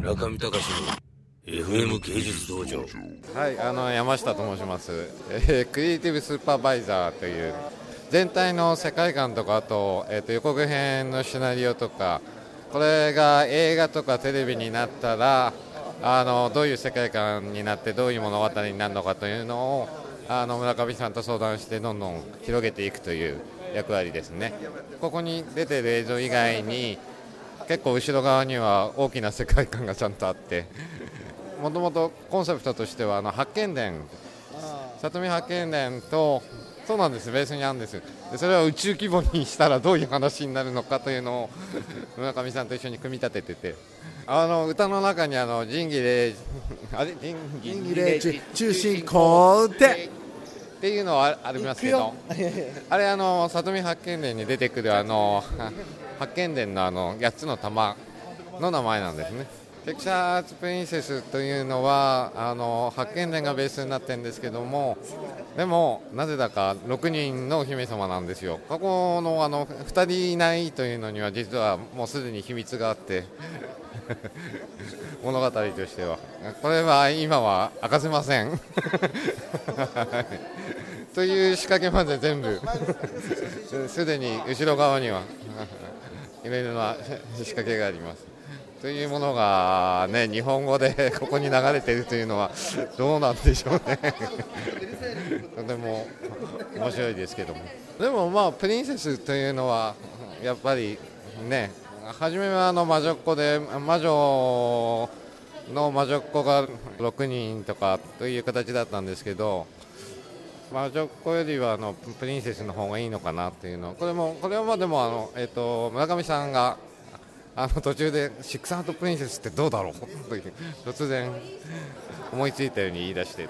村上隆の FM 芸術道場。はい、あの山下と申します、えークリエイティブスーパーバイザーという全体の世界観とかあと,、えーと予告編のシナリオとかこれが映画とかテレビになったらあのどういう世界観になってどういう物語になるのかというのをあの村上さんと相談してどんどん広げていくという役割ですね。ここに出てる映像以外に結構後ろ側には大きな世界観がちゃんとあってもともとコンセプトとしてはあの発見伝。里見発見伝とそうなんです。ベースにあるんです。でそれを宇宙規模にしたらどういう話になるのかというのを 村上さんと一緒に組み立ててて。あの歌の中にあの仁義礼あれ？仁演技で中中心校でっていうのはありますけど。あれあの里見発見伝に出てくるあの発見伝のあの8つの玉の名前なんですね。テクチャーズ・プリンセスというのはあの発見伝がベースになってるんですけどもでもなぜだか6人のお姫様なんですよ。過去のあの2人いないというのには実はもうすでに秘密があって 物語としては。これは今は明かせません。という仕掛けまで全部 すでに後ろ側には。いろいろな仕掛けがあります。というものがね日本語でここに流れているというのはどうなんでしょうね。とても面白いですけども。でもまあプリンセスというのはやっぱりね初めはあの魔女っ子で魔女の魔女っ子が6人とかという形だったんですけど魔女っ子よりはあのプリンセスの方がいいのかなっていうの。これもこれはでもあの、えっと村上さんがあの途中で「シックスハートプリンセスってどうだろう?」と突然思いついたように言い出して。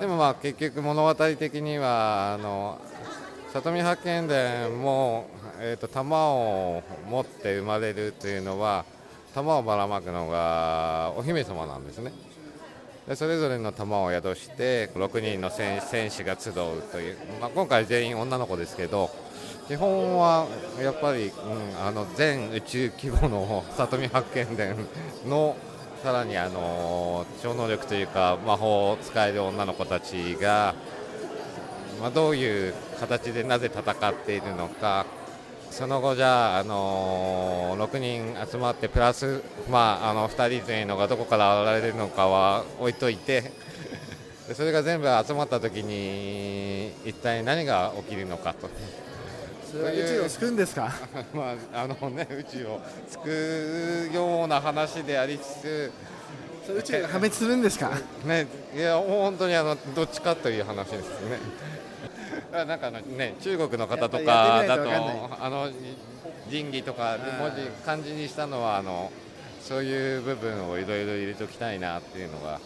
でもまあ結局物語的にはあの里見八犬伝も、えー、と玉を持って生まれるというのは玉をばらまくのがお姫様なんですね。でそれぞれの玉を宿して6人の戦戦士が集うという、まあ、今回全員女の子ですけど基本はやっぱり、うん、あの全宇宙規模の里見八犬伝のさらにあの超能力というか魔法を使える女の子たちが、まあ、どういう形でなぜ戦っているのかその後じゃあ、あの6人集まってプラス、まあ、あの2人というのがどこから現れるのかは置いといて でそれが全部集まった時に一体何が起きるのかと。宇宙を救うんですか？まああのね、宇宙を救うような話でありつつ、それ宇宙が破滅するんですか？ね、いや本当にあのどっちかという話ですね。なんかあのね中国の方とやかだとあの仁義とか文字漢字にしたのはあのそういう部分をいろいろ入れておきたいなっていうのが。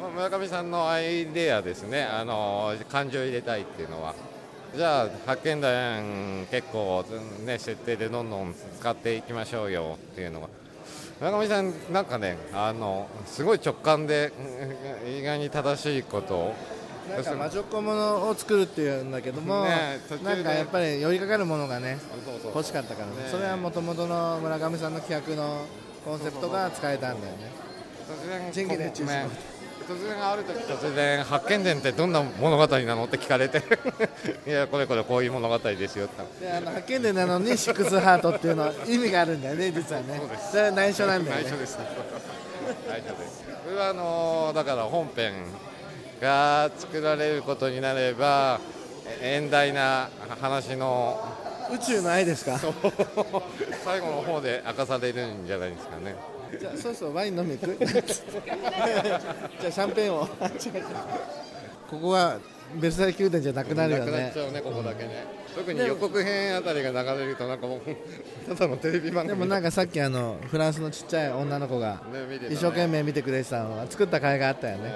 まあ村上さんのアイデアですね。あの漢字を入れたいっていうのは。じゃあ発見伝結構ね設定でどんどん使っていきましょうよっていうのが村上さんなんかねあのすごい直感でうん意外に正しいことを。なんか魔女を作るっていうんだけども、ねなんかやっぱり寄りかかるものがね欲しかったから、ね。それはもともとの村上さんの企画のコンセプトが使えたんだよね突然ある時。突然発見伝ってどんな物語なのって聞かれて。いやこれこれこういう物語ですよって。であの発見伝なのにシックスハートっていうのは意味があるんだよね実はね。それは内緒なんだよね。内緒です。内緒です。これはあのだから本編が作られることになればえ遠大な話の宇宙の愛ですか？最後の方で明かされるんじゃないですかねじゃあそろそろワイン飲み行くじゃあシャンペーンを。ここはベルサイユ宮殿じゃなくなるよなくなっねちゃうねここだけね。特に予告編あたりが流れるとなんかもうただのテレビ番組。でもなんかさっきあのフランスのちっちゃい女の子が一生懸命見てくれてたのは作った甲斐があったよね。ね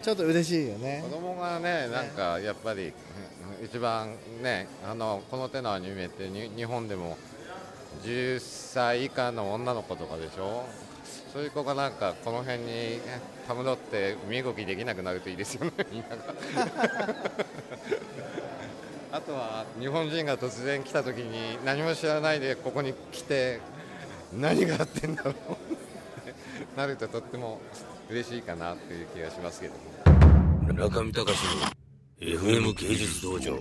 ちょっと嬉しいよね。子供がねなんかやっぱり一番ねあのこの手のアニメってに日本でも10歳以下の女の子とかでしょ？そういう子がなんかこの辺にたむろって身動きできなくなるといいですよね。みんなが。あとは日本人が突然来た時に何も知らないでここに来て何があってんだろう。なるととっても嬉しいかなっていう気がしますけども。中見隆の FM 芸術道場。